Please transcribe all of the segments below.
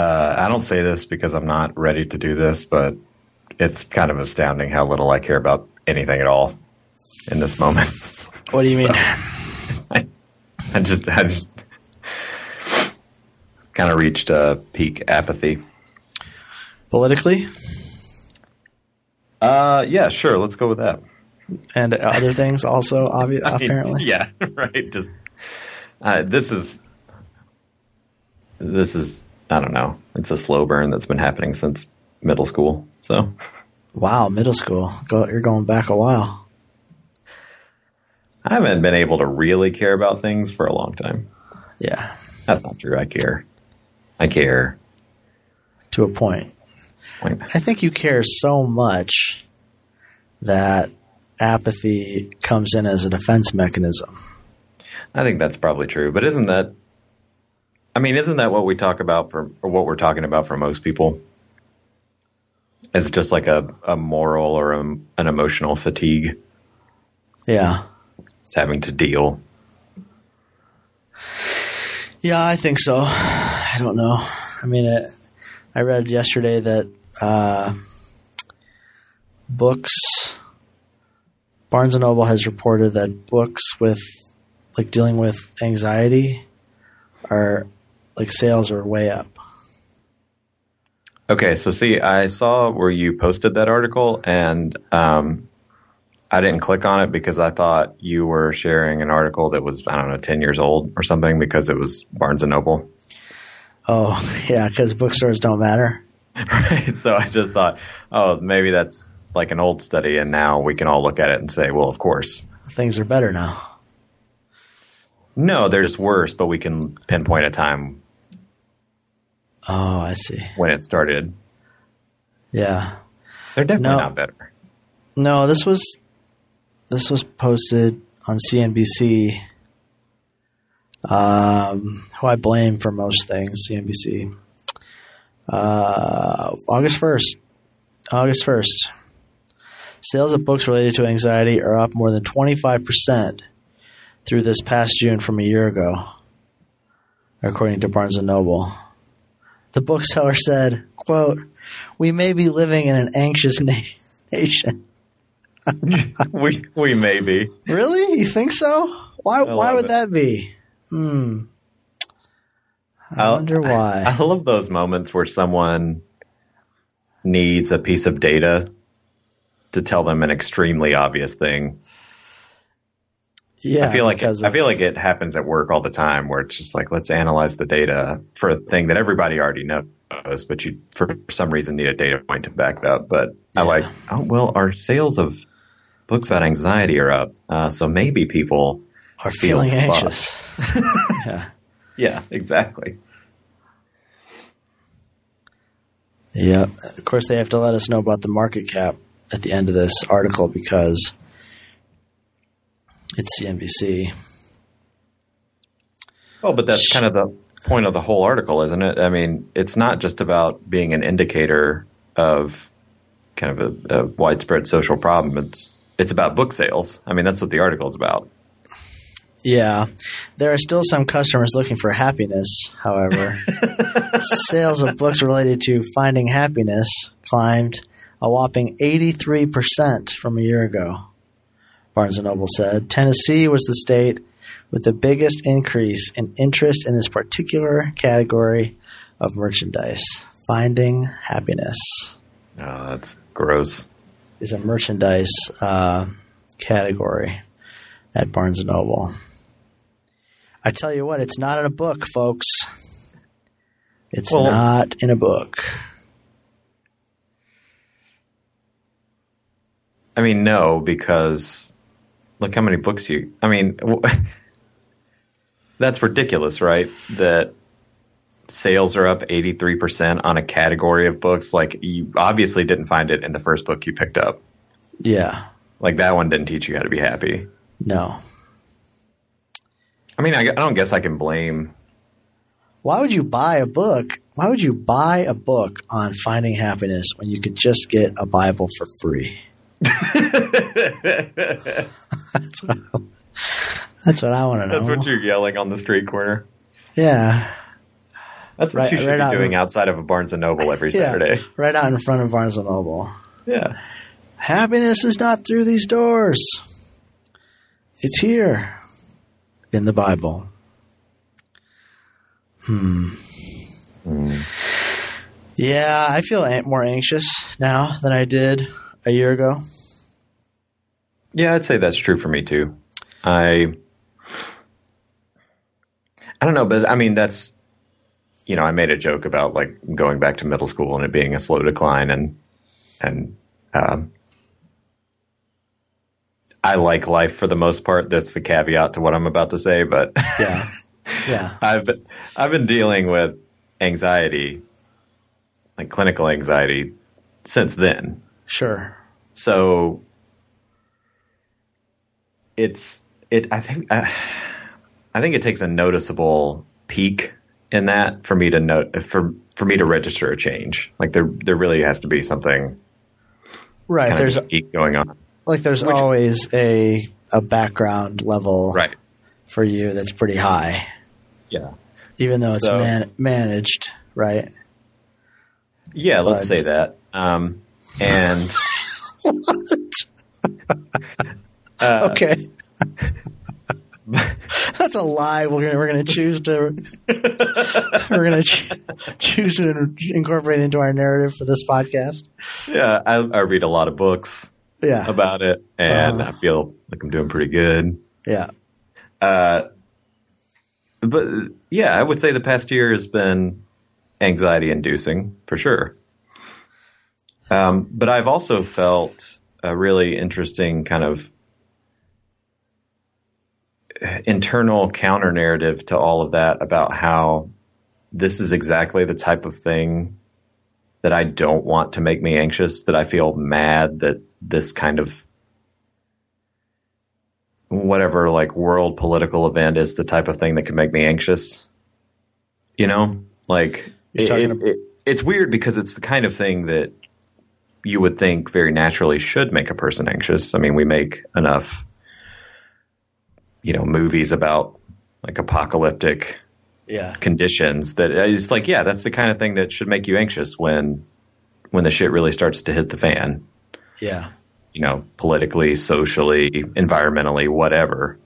Uh, I don't say this because I'm not ready to do this, but it's kind of astounding how little I care about anything at all in this moment. What do you mean? I, I just, I just kind of reached a peak apathy. Politically Uh, yeah, sure. Let's go with that. and other things also, obvi- I mean, apparently. yeah, right. Just uh, this is this is I don't know. It's a slow burn that's been happening since middle school. So Wow, middle school. Go, you're going back a while. I haven't been able to really care about things for a long time. Yeah, That's not true. I care. I care. to a point. Point. I think you care so much that apathy comes in as a defense mechanism. I think that's probably true. But isn't that? I mean, isn't that what we talk about for, or what we're talking about for most people? Is it just like a, a moral or a, an emotional fatigue. Yeah. It's having to deal. Yeah, I think so. I don't know. I mean, it, I read yesterday that uh, books, Barnes and Noble has reported that books with like dealing with anxiety are like sales are way up. Okay, so see, I saw where you posted that article, and um, I didn't click on it because I thought you were sharing an article that was I don't know ten years old or something because it was Barnes and Noble. Oh, yeah, because bookstores don't matter. Right. So I just thought, oh, maybe that's like an old study, and now we can all look at it and say, well, of course. Things are better now. No, they're just worse, but we can pinpoint a time Oh, I see. when it started. Yeah. They're definitely No. not better. No, this was this was posted on CNBC. Um, who I blame for most things, CNBC. Uh, August first, August first. Sales of books related to anxiety are up more than twenty five percent through this past June from a year ago, according to Barnes and Noble. The bookseller said, "quote We may be living in an anxious na- nation." we we may be. Really? You think so? Why? Why would it. that be? Hmm. I I'll- wonder why. I love those moments where someone needs a piece of data to tell them an extremely obvious thing. Yeah, I feel like because I feel like it happens at work all the time where it's just like let's analyze the data for a thing that everybody already knows, but you for some reason need a data point to back it up. But I like oh well, our sales of books about anxiety are up, uh, so maybe people are feel feeling anxious. yeah. yeah exactly Yeah. Of course, they have to let us know about the market cap at the end of this article because it's CNBC. Well, oh, but that's kind of the point of the whole article, isn't it? I mean, it's not just about being an indicator of kind of a, a widespread social problem. It's it's about book sales. I mean, that's what the article is about. Yeah. There are still some customers looking for happiness, however. Sales of books related to finding happiness climbed a whopping 83% from a year ago, Barnes & Noble said. Tennessee was the state with the biggest increase in interest in this particular category of merchandise. Finding happiness Oh, that's gross. is a merchandise uh, category at Barnes & Noble. I tell you what, it's not in a book, folks. It's Well- not in a book. I mean, no, because look how many books you. I mean, that's ridiculous, right? That sales are up 83% on a category of books. Like, you obviously didn't find it in the first book you picked up. Yeah. Like, that one didn't teach you how to be happy. No. I mean, I, I don't guess I can blame. Why would you buy a book? Why would you buy a book on finding happiness when you could just get a Bible for free? That's what, that's what I want to know. That's what you're yelling on the street corner. yeah. That's what Right- you should right be doing outside of a Barnes and Noble every Yeah, Saturday. right out in front of Barnes and Noble. Yeah. Happiness is not through these doors. It's here in the Bible. Hmm. Yeah, I feel more anxious now than I did a year ago. Yeah, I'd say that's true for me too. I I don't know, but I mean that's you know, I made a joke about like going back to middle school and it being a slow decline and and um I like life for the most part. That's the caveat to what I'm about to say, but Yeah. Yeah. I've been, I've been dealing with anxiety, like clinical anxiety, since then. Sure. So it's it. I think I, I think it takes a noticeable peak in that for me to note for for me to register a change. Like there there really has to be something Right. There's going on. like there's which- always a a background level Right. for you that's pretty high, Yeah. even though it's So- man- managed. Right. Yeah. Let's But- say that. Um, and uh, Okay. That's a lie. We're gonna we're gonna choose to we're gonna ch- choose to in- incorporate into our narrative for this podcast. yeah, I, I read a lot of books Yeah, about it, and Uh-huh. I feel like I'm doing pretty good. yeah, Uh, but yeah, I would say the past year has been anxiety inducing for sure. Um, but I've also felt a really interesting kind of internal counter narrative to all of that about how this is exactly the type of thing that I don't want to make me anxious, that I feel mad that this kind of whatever like world political event is the type of thing that can make me anxious. You know, like it, it- it- it's weird because it's the kind of thing that you would think very naturally should make a person anxious. I mean, we make enough, you know, movies about like apocalyptic yeah, conditions that it's like, yeah, that's the kind of thing that should make you anxious when when the shit really starts to hit the fan yeah. you know, politically, socially, environmentally, whatever.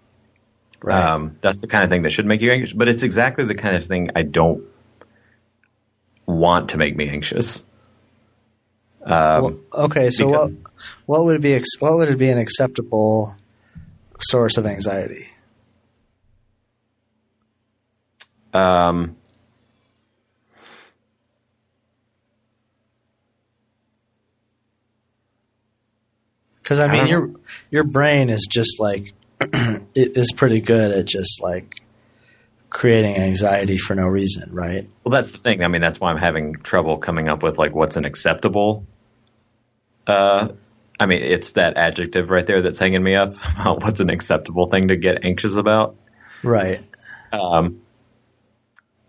Right. Um, that's the kind of thing that should make you anxious, but it's exactly the kind of thing I don't want to make me anxious. Um, Well, okay, so because- what what would be what would it be an acceptable source of anxiety? um, Because I I mean, don't your your brain is just like it is pretty good at just like creating anxiety for no reason, right? well, that's the thing. I mean, that's why I'm having trouble coming up with like what's an acceptable. Uh, I mean, it's that adjective right there that's hanging me up. about what's an acceptable thing to get anxious about? Right. um,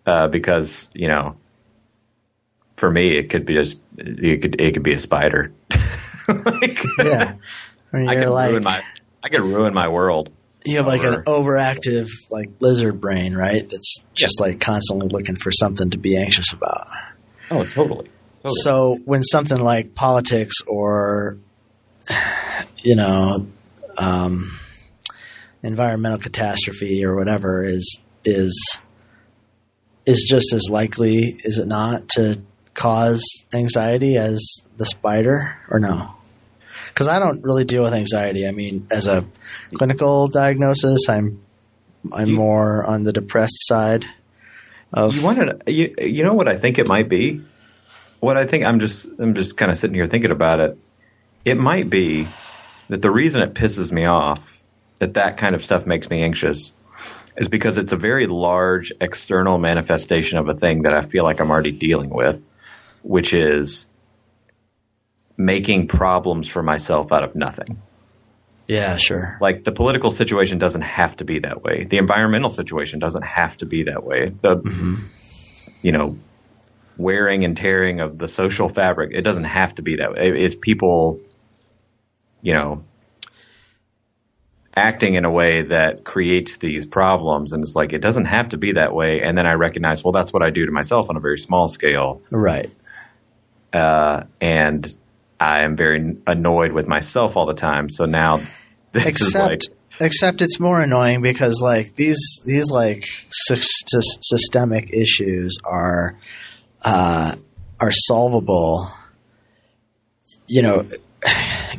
uh, because you know, for me, it could be just it could it could be a spider. like, Yeah. I mean, I could like ruin my I could ruin my world. you have like an overactive like lizard brain, right? That's just like constantly looking for something to be anxious about. Oh, totally. Totally. So when something like politics or you know um, environmental catastrophe or whatever is is is just as likely, is it not, to cause anxiety as the spider or no? Because I don't really deal with anxiety. I mean, as a clinical diagnosis, I'm I'm You- more on the depressed side of you wanted you you know what I think it might be. What I think I'm just I'm just kind of sitting here thinking about it. It might be that the reason it pisses me off that that kind of stuff makes me anxious is because it's a very large external manifestation of a thing that I feel like I'm already dealing with, which is making problems for myself out of nothing. yeah, sure, Like the political situation doesn't have to be that way. The environmental situation doesn't have to be that way. The mm-hmm. you know wearing and tearing of the social fabric it doesn't have to be that way. It's people you know acting in a way that creates these problems. And it's like, it doesn't have to be that way. And then I recognize, well, that's what I do to myself on a very small scale. Right. Uh, and I am very annoyed with myself all the time. So now this except, is like, except it's more annoying because like these these like sy- sy- systemic issues are uh, are solvable. You know,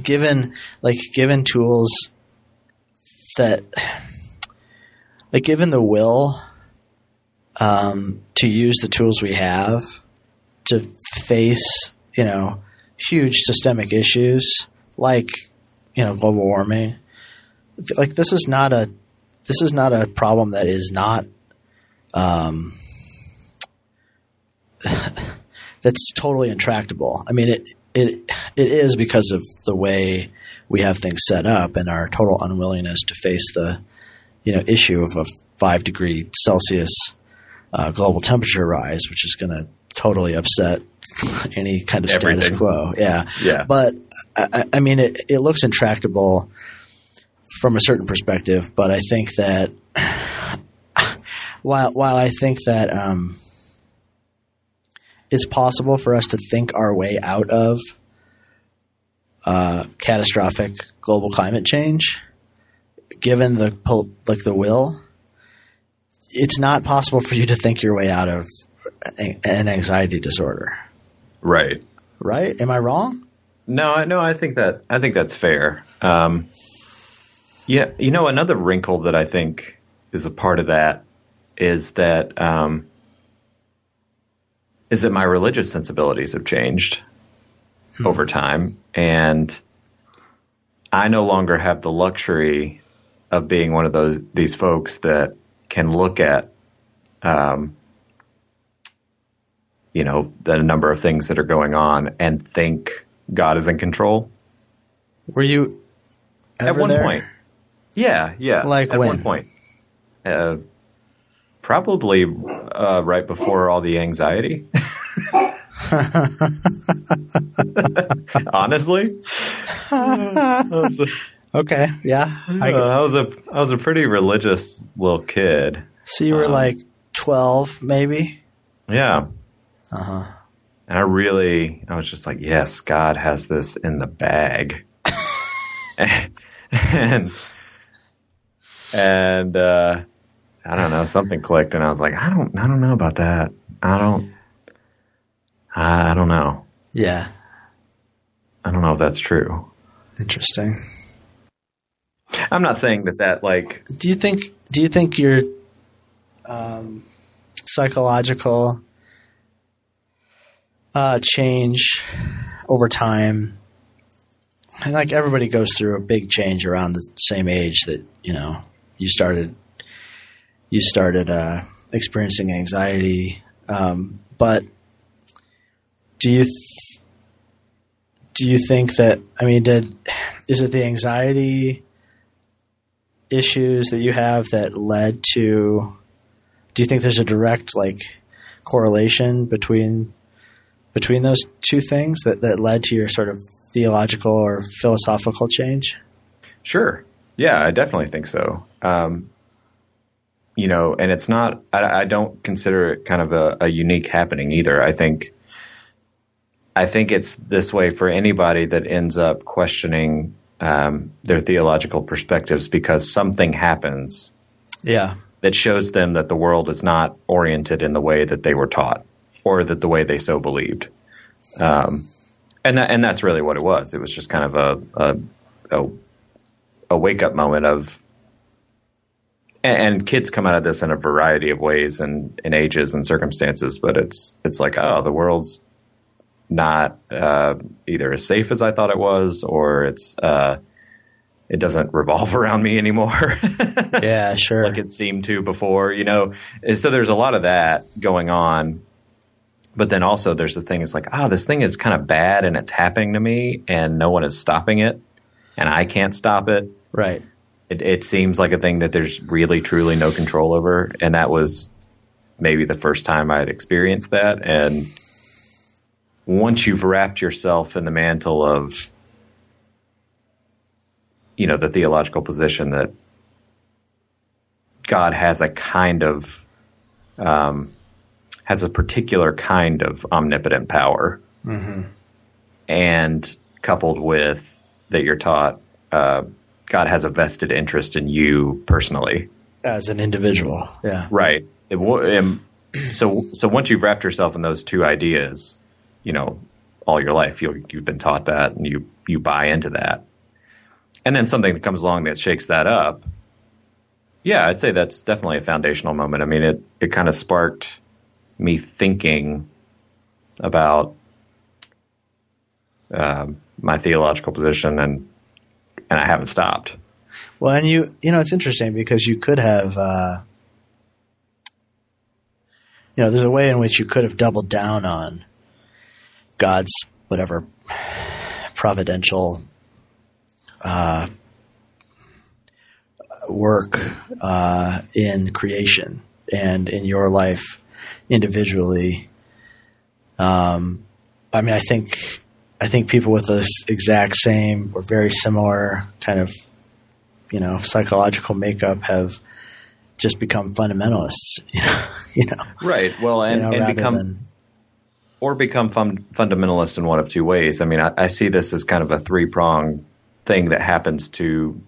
given like given tools that like given the will um, to use the tools we have to face you know huge systemic issues like you know global warming like this is not a this is not a problem that is not um, that's totally intractable. I mean, it it it is because of the way we have things set up and our total unwillingness to face the you know issue of a five degree Celsius uh, global temperature rise, which is going to totally upset any kind of status quo. Yeah, Yeah. But I, I- I mean, it it looks intractable from a certain perspective, but I think that while while I think that um, it's possible for us to think our way out of uh, catastrophic global climate change, given the like the will, it's not possible for you to think your way out of an anxiety disorder. right. Right? Am I wrong? No, no, I think that I think that's fair. Um, yeah, you know, another wrinkle that I think is a part of that is that um, is that my religious sensibilities have changed over time, and I no longer have the luxury of being one of those these folks that can look at um, you know the number of things that are going on and think God is in control. Were you At one there? point, yeah, yeah. Like at when? one point, uh, probably uh, right before all the anxiety. Honestly, a, Okay, yeah. I, I was a I was a pretty religious little kid. so you were um, like twelve, maybe. Yeah, Uh huh. And I really, I was just like, yes, God has this in the bag. and, and, uh, I don't know, something clicked and I was like, I don't, I don't know about that. I don't, I don't know. Yeah. I don't know if that's true. Interesting. I'm not saying that that like, Do you think? Do you think your um, psychological uh, change over time? And like everybody goes through a big change around the same age that you know you started. You started uh, experiencing anxiety, um, but do you th- do you think that? I mean, did is it the anxiety? issues that you have that led to do you think there's a direct like correlation between between those two things that, that led to your sort of theological or philosophical change Sure. Yeah, I definitely think so. Um, you know, and it's not, I, I don't consider it kind of a, a unique happening either. I think, I think it's this way for anybody that ends up questioning um, their theological perspectives because something happens yeah that shows them that the world is not oriented in the way that they were taught or that the way they so believed. Um, and that, and that's really what it was. It was just kind of a, a, a, a wake up moment of, and, and kids come out of this in a variety of ways and in ages and circumstances, but it's, it's like, oh, the world's not, uh, either as safe as I thought it was or it's, uh, it doesn't revolve around me anymore. yeah sure like it seemed to before, you know. And so there's a lot of that going on. But then also there's the thing, it's like, oh, this thing is kind of bad and it's happening to me and no one is stopping it and I can't stop it. right It, it seems like a thing that there's really truly no control over. And that was maybe the first time I had experienced that. And once you've wrapped yourself in the mantle of you know, the theological position that God has a kind of, um, has a particular kind of omnipotent power. And coupled with that you're taught, uh, God has a vested interest in you personally. As an individual, yeah. Right. It, um, so, so once you've wrapped yourself in those two ideas, you know, all your life, you you've been taught that and you, you buy into that. And then something that comes along that shakes that up. Yeah, I'd say that's definitely a foundational moment. I mean, it, it kind of sparked me thinking about um, my theological position and, and I haven't stopped. Well, and you, you know, it's interesting because you could have, uh, you know, there's a way in which you could have doubled down on God's whatever providential uh, work uh, in creation and in your life individually. Um, I mean, I think I think people with this exact same or very similar kind of you know psychological makeup have just become fundamentalists. You know, you know, Right. Well, and, you know, and become than or become fun, fundamentalist in one of two ways. I mean, I, I see this as kind of a three prong thing that happens to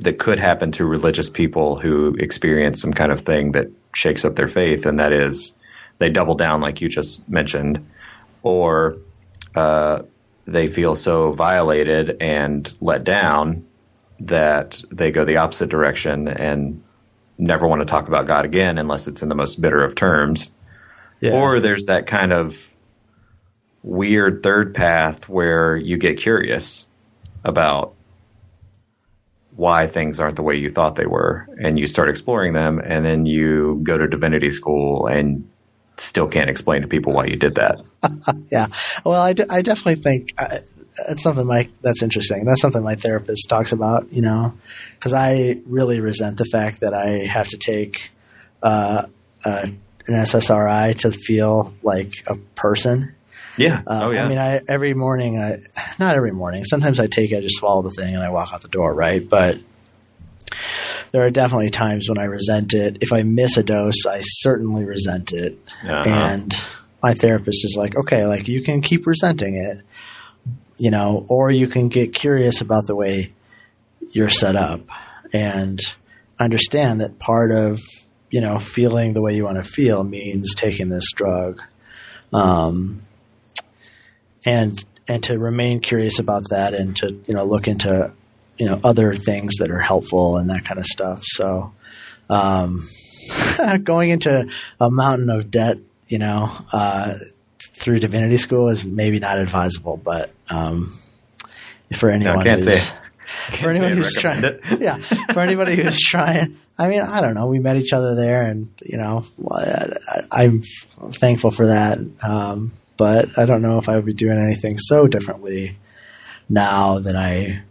that could happen to religious people who experience some kind of thing that shakes up their faith, and that is they double down, like you just mentioned, or uh, they feel so violated and let down that they go the opposite direction and never want to talk about God again unless it's in the most bitter of terms. yeah. Or there's that kind of weird third path where you get curious about why things aren't the way you thought they were and you start exploring them and then you go to divinity school and still can't explain to people why you did that. Yeah. Well, I, I definitely think uh, that's something my that's interesting. That's something my therapist talks about. You know, because I really resent the fact that I have to take uh, uh, an SSRI to feel like a person. Yeah. Uh, oh yeah. I mean, I every morning, I not every morning. Sometimes I take, it, I just swallow the thing, and I walk out the door. Right, but there are definitely times when I resent it. If I miss a dose, I certainly resent it. Uh-huh. And my therapist is like, okay, like you can keep resenting it, you know, or you can get curious about the way you're set up and understand that part of, you know, feeling the way you want to feel means taking this drug. Um, and, and to remain curious about that and to, you know, look into, you know, other things that are helpful and that kind of stuff. So, um, going into a mountain of debt, you know, uh, through divinity school is maybe not advisable, but um, for anyone, can't who's, say- for anyone who's trying, it. yeah, for anybody who's trying. I mean, I don't know. We met each other there, and you know, I, I'm thankful for that. Um, but I don't know if I would be doing anything so differently now that I.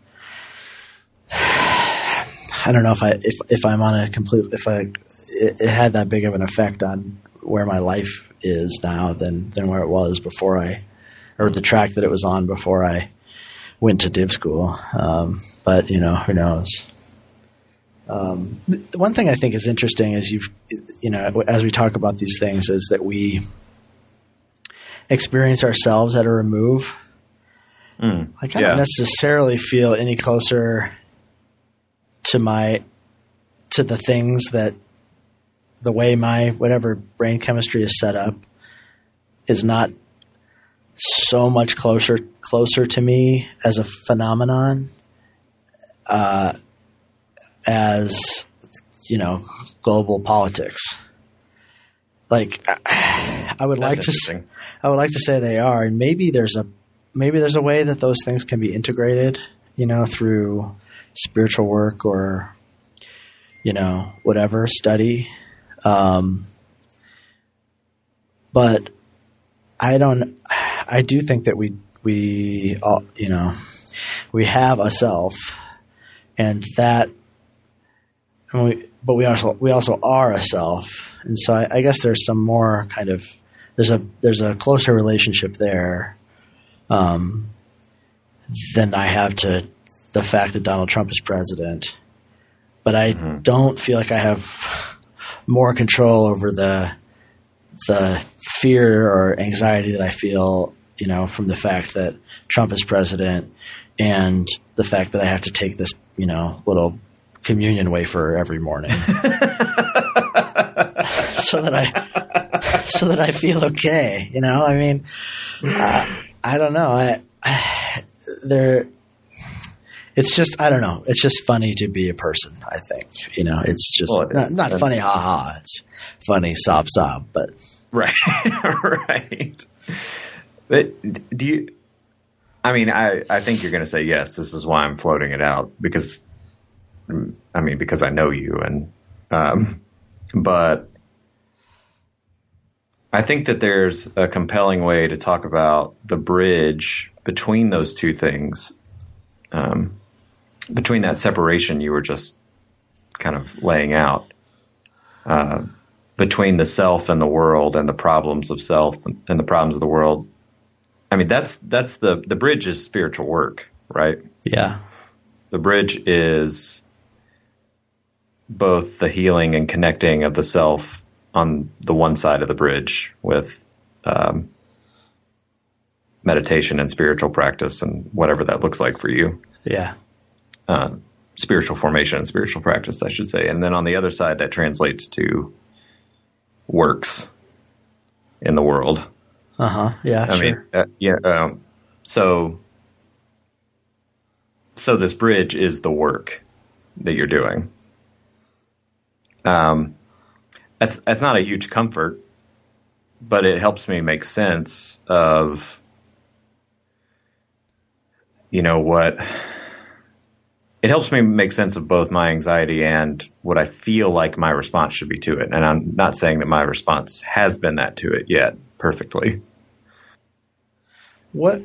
I don't know if I if if I'm on a complete if I it, it had that big of an effect on where my life is now than than where it was before I or the track that it was on before I went to div school. Um, but you know, who knows? Um, the one thing I think is interesting is you've you know as we talk about these things is that we experience ourselves at a remove. Mm, I kind yeah. of necessarily feel any closer to my to the things that the way my whatever brain chemistry is set up is not so much closer closer to me as a phenomenon uh, as you know global politics. Like I would That's like to. I would like to say they are, and maybe there's a maybe there's a way that those things can be integrated, you know, through spiritual work or you know whatever study. Um, but I don't. I do think that we we all you know we have a self, and that. Mean, we, but we also we also are a self, and so I, I guess there's some more kind of there's a there's a closer relationship there um, than I have to the fact that Donald Trump is president, but I mm-hmm. don't feel like I have more control over the the fear or anxiety that I feel, you know, from the fact that Trump is president and the fact that I have to take this, you know, little communion wafer every morning. so that I so that I feel okay, you know? I mean, uh, I don't know. I, I there it's just I don't know. It's just funny to be a person. I think you know. It's just well, not, not funny, ha ha. It's funny, sob sob. But right, right. But do you? I mean, I I think you're going to say yes. This is why I'm floating it out because, I mean, because I know you and, um, but I think that there's a compelling way to talk about the bridge between those two things. Um, between that separation you were just kind of laying out uh, between the self and the world and the problems of self and the problems of the world. I mean, that's that's the the bridge is spiritual work, right? Yeah. The bridge is both the healing and connecting of the self on the one side of the bridge with um, meditation and spiritual practice and whatever that looks like for you. Yeah uh, spiritual formation and spiritual practice, I should say. And then on the other side, that translates to works in the world. Uh huh. Yeah. I sure. mean, uh, yeah. Um, so, so this bridge is the work that you're doing. Um, that's that's not a huge comfort, but it helps me make sense of, you know what it helps me make sense of both my anxiety and what I feel like my response should be to it. And I'm not saying that my response has been that to it yet perfectly. What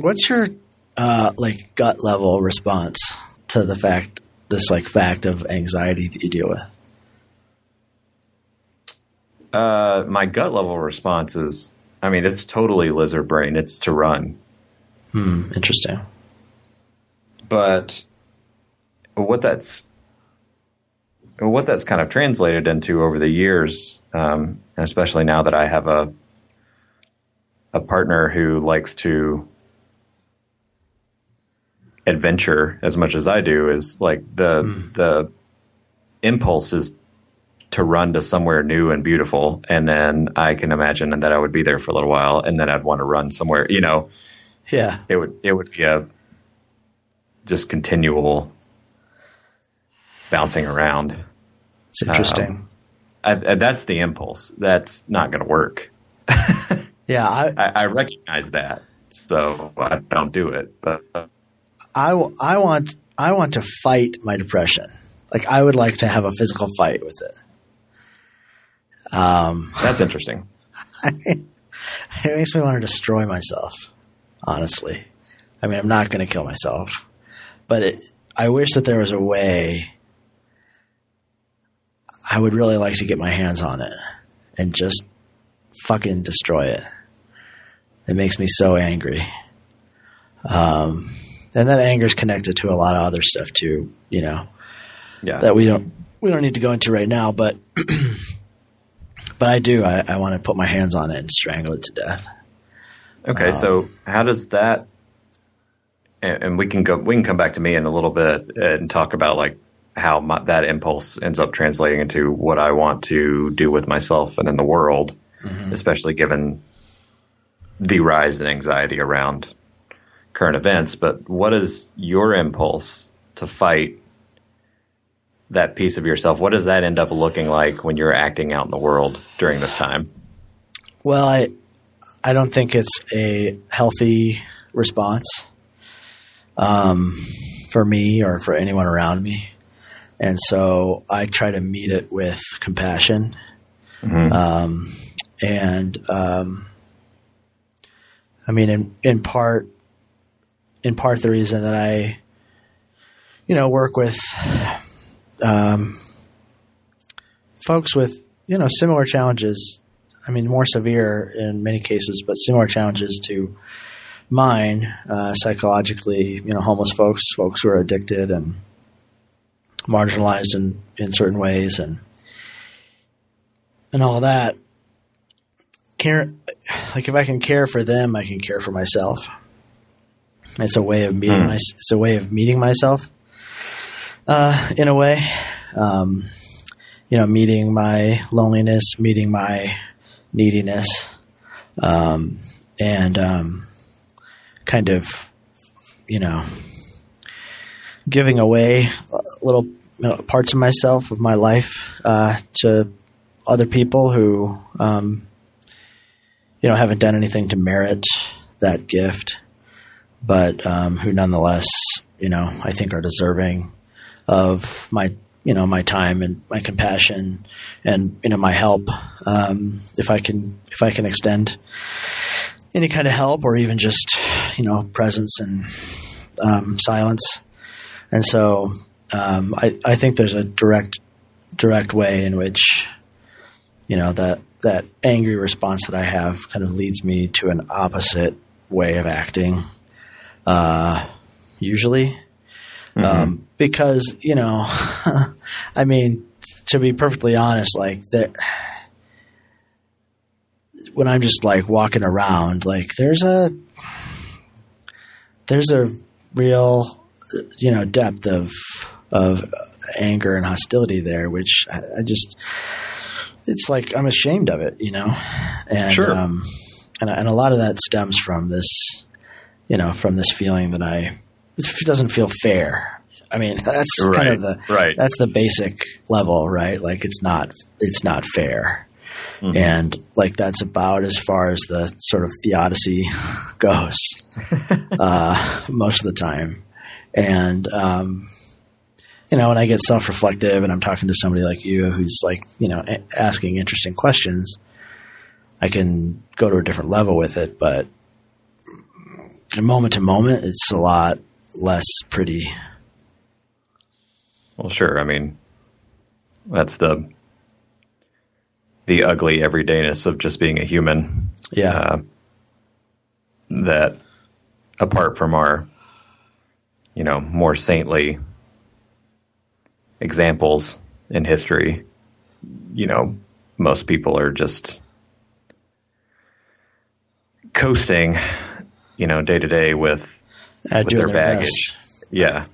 what's your uh, like gut level response to the fact this like fact of anxiety that you deal with? Uh, my gut level response is, I mean, it's totally lizard brain. It's to run. Hmm. Interesting. But what that's what that's kind of translated into over the years, um, and especially now that I have a a partner who likes to adventure as much as I do, is like the mm. the impulse is to run to somewhere new and beautiful, and then I can imagine that I would be there for a little while, and then I'd want to run somewhere. You know, yeah, it would it would be a just continual bouncing around. It's interesting. Um, I, I, that's the impulse. That's not going to work. yeah, I, I, recognize that, so I don't do it. But I, I want I want to fight my depression. Like I would like to have a physical fight with it. Um, that's interesting. It makes me want to destroy myself. Honestly, I mean, I'm not going to kill myself, but it, I wish that there was a way I would really like to get my hands on it and just fucking destroy it. It makes me so angry. Um, and that anger is connected to a lot of other stuff too, you know, yeah. that we don't, we don't need to go into right now, but, but I do, I, I want to put my hands on it and strangle it to death. Okay. Um, so how does that, and we can go, we can come back to me in a little bit and talk about like how my, that impulse ends up translating into what I want to do with myself and in the world, mm-hmm. especially given the rise in anxiety around current events. But what is your impulse to fight that piece of yourself? What does that end up looking like when you're acting out in the world during this time? Well, I I don't think it's a healthy response um, for me or for anyone around me. And so I try to meet it with compassion. Mm-hmm. Um, and, um, I mean, in, in part, in part, the reason that I, you know, work with, um, folks with, you know, similar challenges. I mean, more severe in many cases, but similar challenges to mine uh, psychologically. You know, homeless folks, folks who are addicted and marginalized in in certain ways, and and all that. Care, like if I can care for them, I can care for myself. It's a way of meeting. Hmm. My, it's a way of meeting myself. Uh, in a way, um, you know, meeting my loneliness, meeting my neediness, um, and um, kind of, you know, giving away little parts of myself, of my life, uh, to other people who, um, you know, haven't done anything to merit that gift, but um, who nonetheless, you know, I think are deserving of my, you know, my time and my compassion and you know my help. Um, if I can, if I can extend any kind of help or even just, you know, presence and um, silence. And so um, I, I think there's a direct direct way in which you know that that angry response that I have kind of leads me to an opposite way of acting. Uh, usually, um, because you know, I mean, to be perfectly honest, like that. When I'm just like walking around, like there's a there's a real you know depth of of anger and hostility there, which I, I just it's like I'm ashamed of it, you know, and Sure. um, and and a lot of that stems from this, you know, from this feeling that I it doesn't feel fair. I mean, that's kind of the right. that's the basic level, right? Like it's not it's not fair. Mm-hmm. And like that's about as far as the sort of theodicy goes uh, most of the time. And um, you know, when I get self-reflective and I'm talking to somebody like you who's like, you know, a- asking interesting questions, I can go to a different level with it. But moment to moment, it's a lot less pretty. Well, sure. I mean, that's the the ugly everydayness of just being a human. Yeah, Uh, that apart from our, you know, more saintly examples in history, you know, most people are just coasting, you know, day to day with with their their baggage. best. Yeah.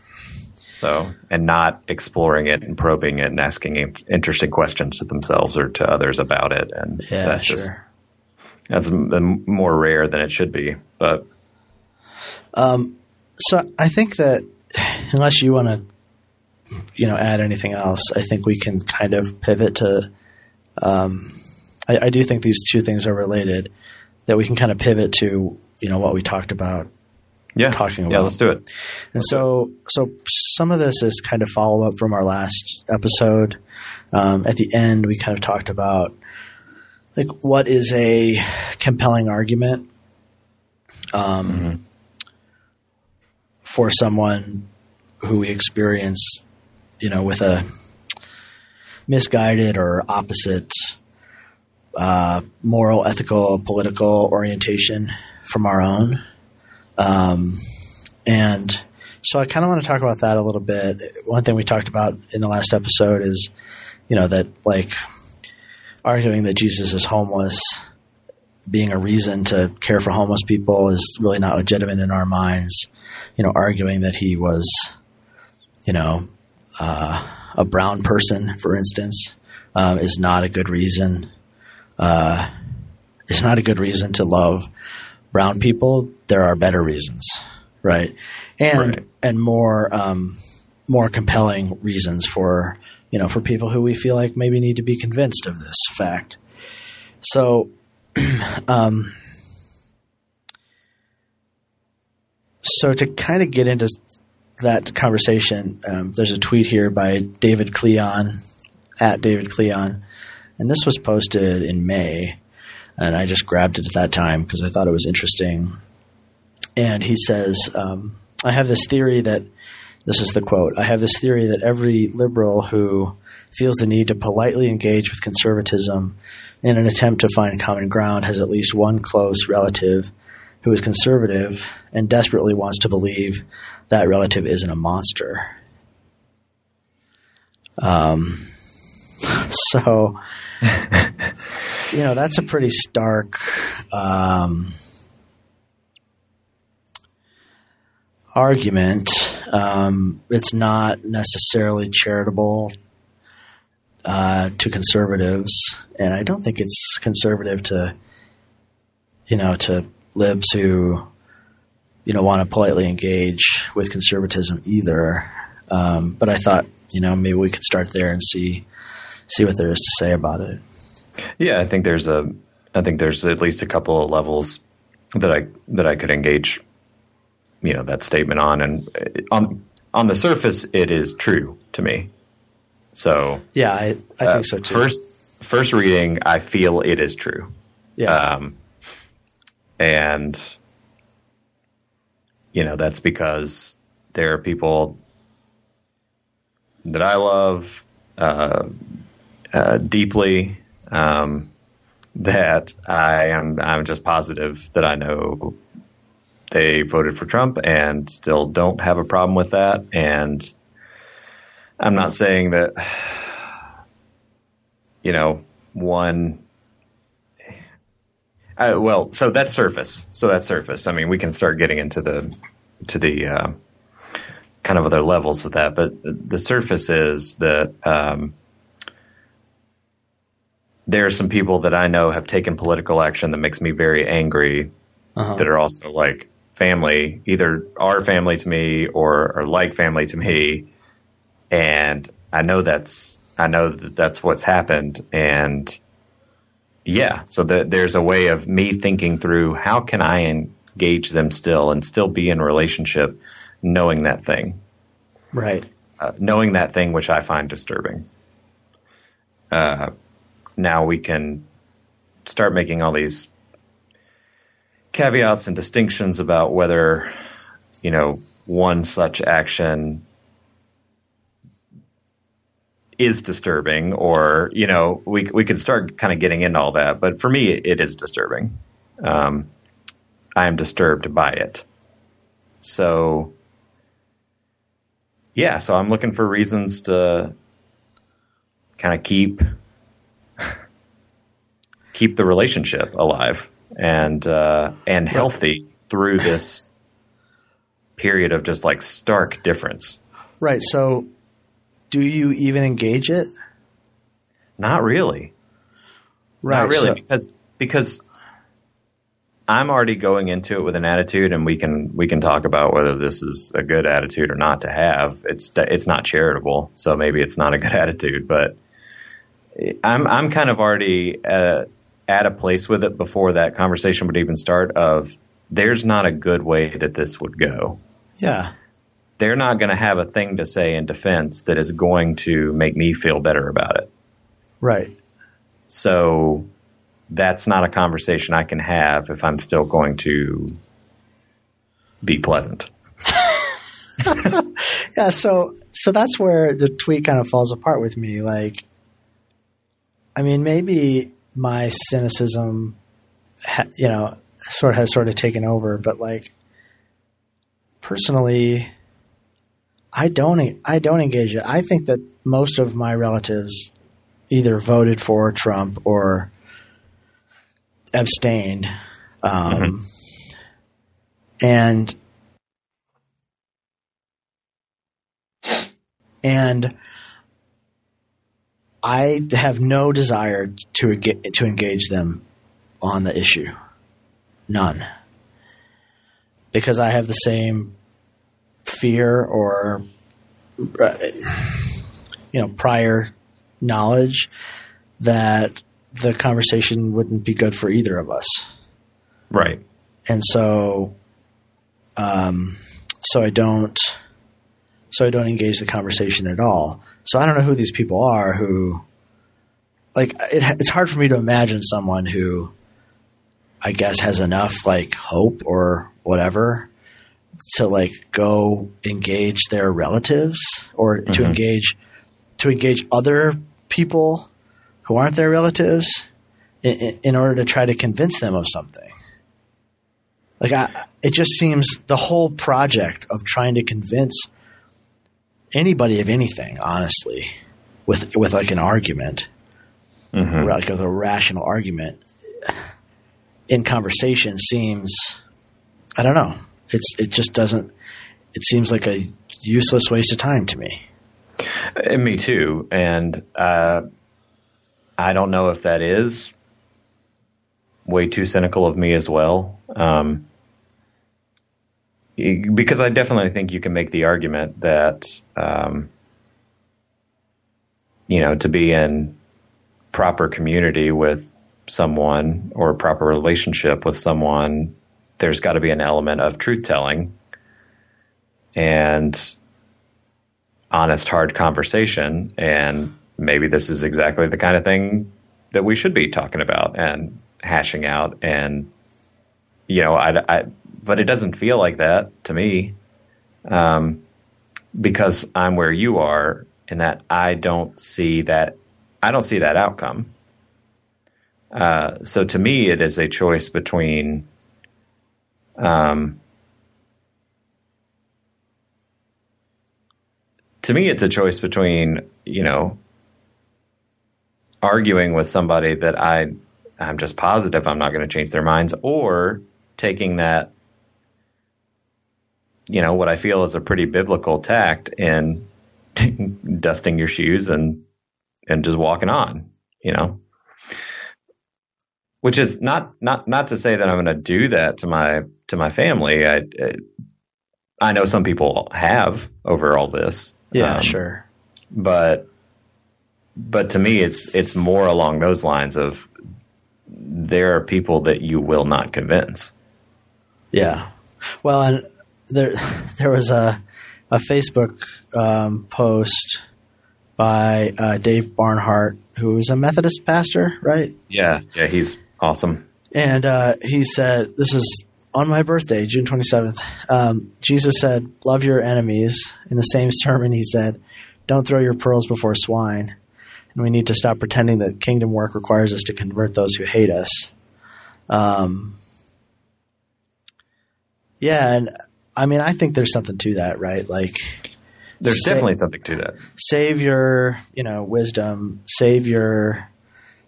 So, and not exploring it and probing it and asking interesting questions to themselves or to others about it. And Yeah, that's sure. just, that's more rare than it should be. But So I think that unless you want to, you know, add anything else, I think we can kind of pivot to. Um, I, I do think these two things are related. That we can kind of pivot to, you know, what we talked about. yeah, Talking about. yeah, let's do it. And so, so some of this is kind of follow up from our last episode. Um, at the end, we kind of talked about like what is a compelling argument um, for someone who we experience, you know, with a misguided or opposite uh, moral, ethical, political orientation from our own. Um, and so I kind of want to talk about that a little bit. One thing we talked about in the last episode is, you know, that like arguing that Jesus is homeless, being a reason to care for homeless people is really not legitimate in our minds. You know, arguing that he was, you know, uh, a brown person, for instance, um, is not a good reason. Uh, it's not a good reason to love brown people. There are better reasons, right? And Right. and more um, more compelling reasons for you know for people who we feel like maybe need to be convinced of this fact. So, um, so to kind of get into that conversation, um, there's a tweet here by David Klion at David Klion, and this was posted in May, and I just grabbed it at that time because I thought it was interesting. And he says, um, "I have this theory that this is the quote. I have this theory that every liberal who feels the need to politely engage with conservatism in an attempt to find common ground has at least one close relative who is conservative and desperately wants to believe that relative isn't a monster. Um, so, you know, that's a pretty stark um, argument. Um, it's not necessarily charitable uh, to conservatives, and I don't think it's conservative to, you know, to libs who, you know, want to politely engage with conservatism either. Um, but I thought, you know, maybe we could start there and see see what there is to say about it. Yeah, I think there's a, I think there's at least a couple of levels that I that I could engage, you know, that statement on, and on on the surface, it is true to me. So yeah, I, I uh, think so too. First, first reading, I feel it is true. Yeah. Um, and you know that's because there are people that I love uh, uh, deeply um, that I am I'm just positive that I know they voted for Trump and still don't have a problem with that and I'm not saying that, you know, one. Uh, well, so that's surface. So that's surface. I mean, we can start getting into the to the uh, kind of other levels with that, but the surface is that um, there are some people that I know have taken political action that makes me very angry. Uh-huh. That are also like family, either are family to me or are like family to me and I know that's I know that that's what's happened, and yeah, so the, there's a way of me thinking through how can I engage them still and still be in relationship, knowing that thing, right? Uh, knowing that thing which I find disturbing. Uh, now we can start making all these caveats and distinctions about whether you know one such action is disturbing or, you know, we, we could start kind of getting into all that. But for me, it is disturbing. Um, I am disturbed by it. So, yeah, so I'm looking for reasons to kind of keep keep the relationship alive and uh, and healthy through this period of just like stark difference. Right. So do you even engage it? Not really. Right. Not really, so, because because I'm already going into it with an attitude, and we can we can talk about whether this is a good attitude or not to have. It's it's not charitable, so maybe it's not a good attitude. But I'm I'm kind of already uh, at a place with it before that conversation would even start. Of there's not a good way that this would go. Yeah they're not going to have a thing to say in defense that is going to make me feel better about it. Right. So that's not a conversation I can have if I'm still going to be pleasant. yeah, so so that's where the tweet kind of falls apart with me. Like, I mean, maybe my cynicism, you know, sort of has sort of taken over, but like, personally, I don't. I don't engage it. I think that most of my relatives either voted for Trump or abstained, um, mm-hmm. and and I have no desire to to engage them on the issue, none, because I have the same fear or uh, you know prior knowledge that the conversation wouldn't be good for either of us. Right. And so um so I don't so I don't engage the conversation at all. So I don't know who these people are who like it, it's hard for me to imagine someone who I guess has enough like hope or whatever to like go engage their relatives or mm-hmm. to engage to engage other people who aren't their relatives in, in, order to try to convince them of something. Like I, it just seems the whole project of trying to convince anybody of anything, honestly, with with like an argument, Mhm. like a rational argument in conversation seems, I don't know. It's it just doesn't. It seems like a useless waste of time to me. And me too. And uh, I don't know if that is way too cynical of me as well. Um, because I definitely think you can make the argument that, um, you know, to be in proper community with someone or proper relationship with someone, there's got to be an element of truth telling. And honest, hard conversation. And maybe this is exactly the kind of thing that we should be talking about and hashing out. And, you know, I, I but it doesn't feel like that to me. Um, because I'm where you are and that I don't see that, I don't see that outcome. Uh, so to me, it is a choice between, um, to me, it's a choice between, you know, arguing with somebody that I, I'm just positive I'm not going to change their minds or taking that, you know, what I feel is a pretty biblical tact in dusting your shoes and, and just walking on, you know, which is not, not, not to say that I'm going to do that to my, to my family. I, I know some people have over all this. Yeah, Um, sure. but but to me it's it's more along those lines of there are people that you will not convince Yeah. Well, and there there was a a Facebook um, post by uh, Dave Barnhart, who is a Methodist pastor, right? yeah yeah he's awesome And uh, he said, "This is on my birthday, June twenty seventh. Um, Jesus said, "Love your enemies." In the same sermon, he said, "Don't throw your pearls before swine." And we need to stop pretending that kingdom work requires us to convert those who hate us. Um, yeah, and I mean, I think there's something to that, right? Like, there's definitely something to that save your, you know, wisdom, save your,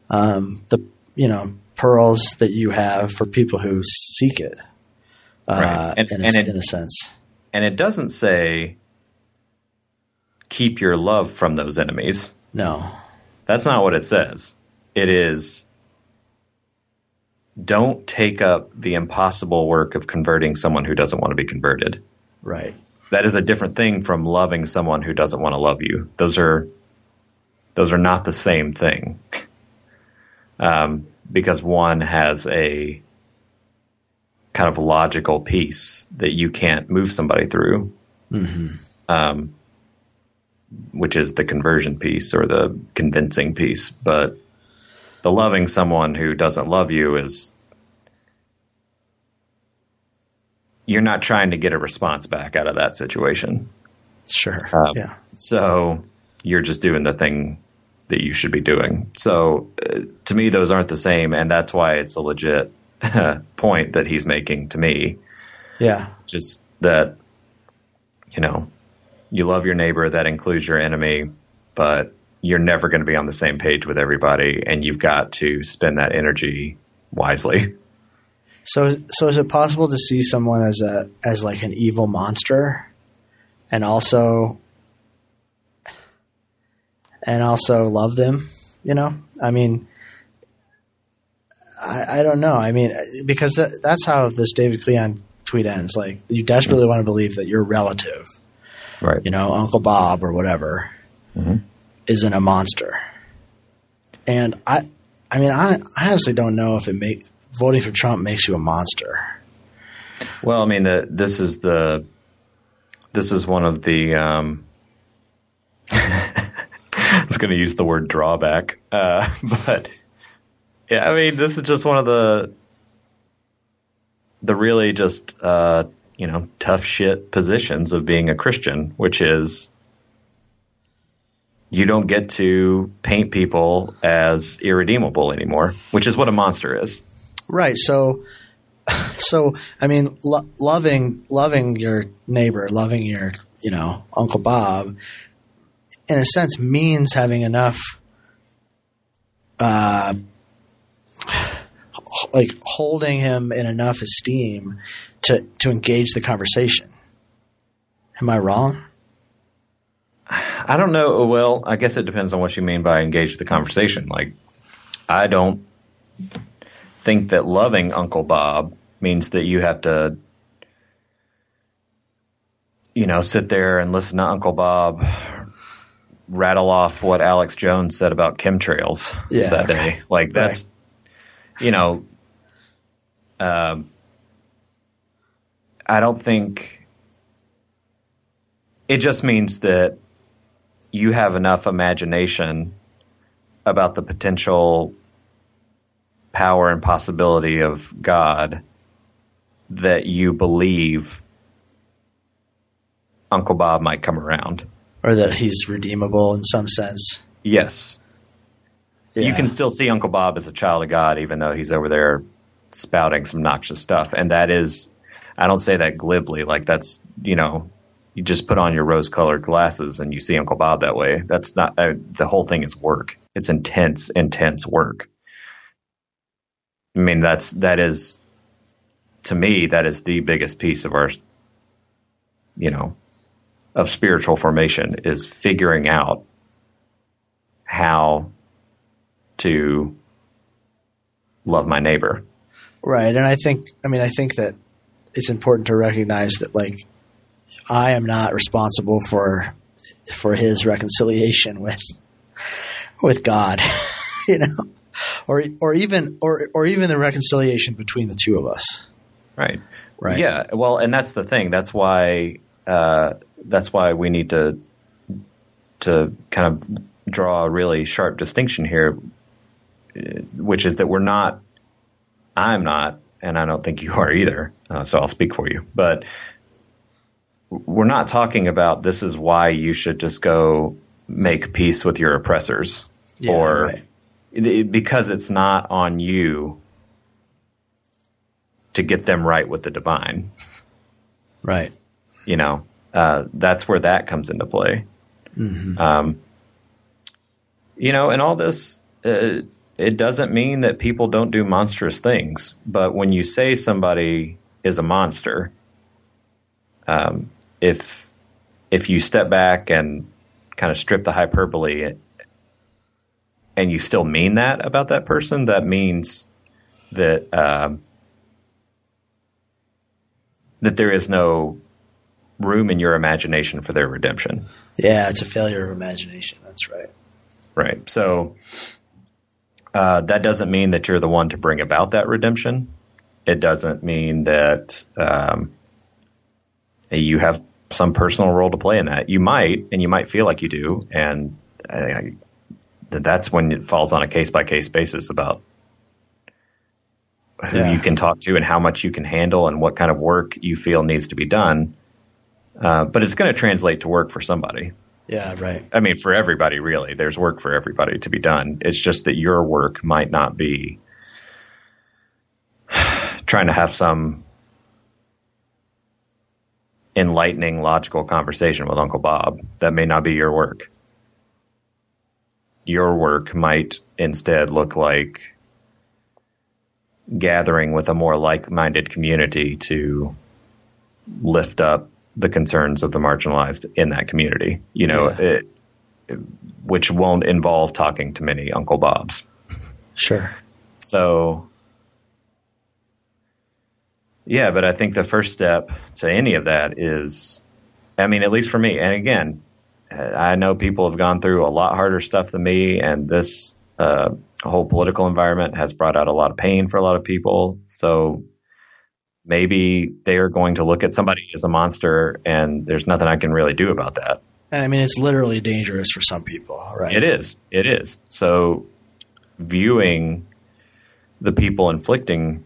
um, the, you know, pearls that you have for people who seek it. Uh, Right. And- in, a, and it- in a sense. and it doesn't say keep your love from those enemies No. that's not what it says it is don't take up the impossible work of converting someone who doesn't want to be converted Right. that is a different thing from loving someone who doesn't want to love you. Those are those are not the same thing. Um, because one has a kind of logical piece that you can't move somebody through, hmm um, which is the conversion piece or the convincing piece. But the loving someone who doesn't love you is you're not trying to get a response back out of that situation. Sure. Um, yeah. So you're just doing the thing that you should be doing. So uh, to me, those aren't the same, and that's why it's a legit point that he's making to me. Yeah. Just that, you know, you love your neighbor, that includes your enemy, but you're never going to be on the same page with everybody, and you've got to spend that energy wisely. So, so is it possible to see someone as a as like an evil monster, and also, and also love them? You know, I mean, I, I don't know. I mean, because that, that's how this David Klion tweet ends. Like, you desperately want to believe that your relative, Right. you know, Uncle Bob or whatever, Mhm. isn't a monster. And I, I mean, I, I honestly don't know if it make voting for Trump makes you a monster. Well, I mean, the, this is the this is one of the. Um, I was going to use the word drawback, uh, but yeah, I mean, this is just one of the the really just uh, you know tough shit positions of being a Christian, which is you don't get to paint people as irredeemable anymore, which is what a monster is. Right. So so I mean, lo- loving loving your neighbor, loving your you know Uncle Bob, in a sense, means having enough, uh, like holding him in enough esteem to to engage the conversation. Am I wrong? I don't know. Well, I guess it depends on what you mean by engage the conversation. Like, I don't think that loving Uncle Bob means that you have to, you know, sit there and listen to Uncle Bob rattle off what Alex Jones said about chemtrails Yeah. that day. Like, that's, you know, um, I don't think it just means that you have enough imagination about the potential power and possibility of God that you believe Uncle Bob might come around. Or that he's redeemable in some sense. Yes. You can still see Uncle Bob as a child of God, even though he's over there spouting some noxious stuff. And that is, I don't say that glibly, like that's, you know, you just put on your rose colored glasses and you see Uncle Bob that way. That's not, the whole thing is work. It's intense, intense work. I mean, that's, that is, to me, that is the biggest piece of our, you know, of spiritual formation is figuring out how to love my neighbor. Right. And I think, I mean, I think that it's important to recognize that, like, I am not responsible for for his reconciliation with with God, you know, or or even or or even the reconciliation between the two of us. Right. Right. Yeah. Well, and that's the thing. That's why. Uh, that's why we need to to kind of draw a really sharp distinction here, which is that we're not. I'm not, and I don't think you are either. Uh, so I'll speak for you, but we're not talking about this is why you should just go make peace with your oppressors Yeah, or right. it- because it's not on you to get them right with the divine. Right. You know, uh, that's where that comes into play. Um, you know, and all this, uh, it doesn't mean that people don't do monstrous things, but when you say somebody is a monster, um, if if you step back and kind of strip the hyperbole and you still mean that about that person, that means that um, that there is no room in your imagination for their redemption. Yeah, it's a failure of imagination. That's right. Right. So uh, that doesn't mean that you're the one to bring about that redemption. It doesn't mean that um, you have some personal role to play in that. You might, and you might feel like you do, and I, I, that's when it falls on a case by case basis about who Yeah. you can talk to and how much you can handle and what kind of work you feel needs to be done. Uh, but it's going to translate to work for somebody. Yeah, right. I mean, for everybody, really. There's work for everybody to be done. It's just that your work might not be trying to have some enlightening, logical conversation with Uncle Bob. That may not be your work. Your work might instead look like gathering with a more like minded community to lift up the concerns of the marginalized in that community. You know, Yeah. it, which won't involve talking to many Uncle Bobs. Sure. So, yeah, but I think the first step to any of that is, I mean, at least for me, and again, I know people have gone through a lot harder stuff than me, and this uh, whole political environment has brought out a lot of pain for a lot of people. So maybe they are going to look at somebody as a monster, and there's nothing I can really do about that. And I mean, it's literally dangerous for some people, right? It is. It is. So viewing the people inflicting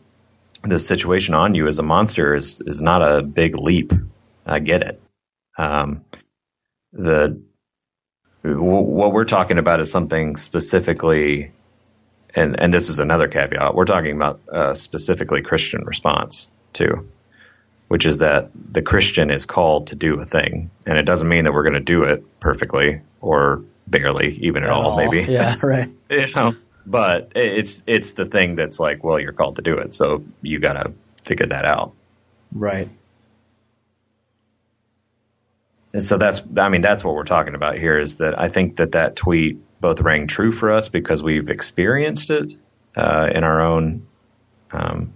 this situation on you as a monster is is not a big leap. I get it. Um, the w- what we're talking about is something specifically and and this is another caveat. We're talking about uh, specifically Christian response too, which is that the Christian is called to do a thing, and it doesn't mean that we're going to do it perfectly or barely, even at, At all, all. maybe. Yeah, right. You know, but it's it's the thing that's like, well, you're called to do it, so you got to figure that out. Right. And so that's, I mean, that's what we're talking about here is that I think that that tweet both rang true for us because we've experienced it uh, in our own um,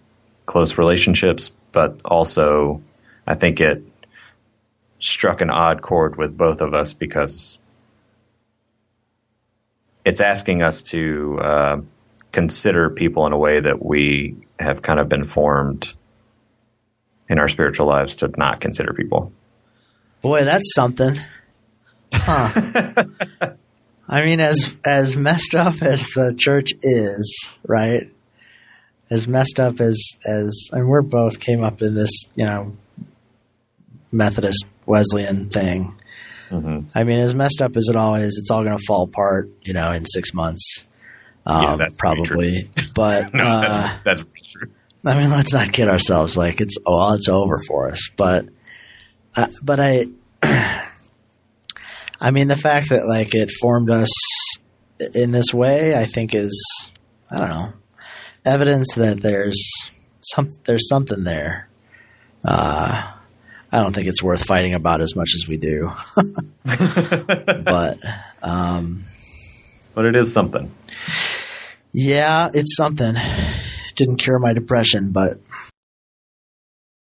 close relationships, but also I think it struck an odd chord with both of us because it's asking us to uh, consider people in a way that we have kind of been formed in our spiritual lives to not consider people. Boy, that's something. Huh. I mean, as as messed up as the church is, right? As messed up as as and we're both came up in this, you know, Methodist Wesleyan thing. Mm-hmm. I mean, as messed up as it all is, it's all going to fall apart, you know, in six months. Um, Yeah, that's probably. But No, uh, that's, that's true. I mean, let's not kid ourselves. Like it's well, it's over for us. But, uh, but I, I mean, the fact that like it formed us in this way, I think is, I don't know, evidence that there's some there's something there. Uh, I don't think it's worth fighting about as much as we do, but um, but it is something. yeah, it's something. Didn't cure my depression, but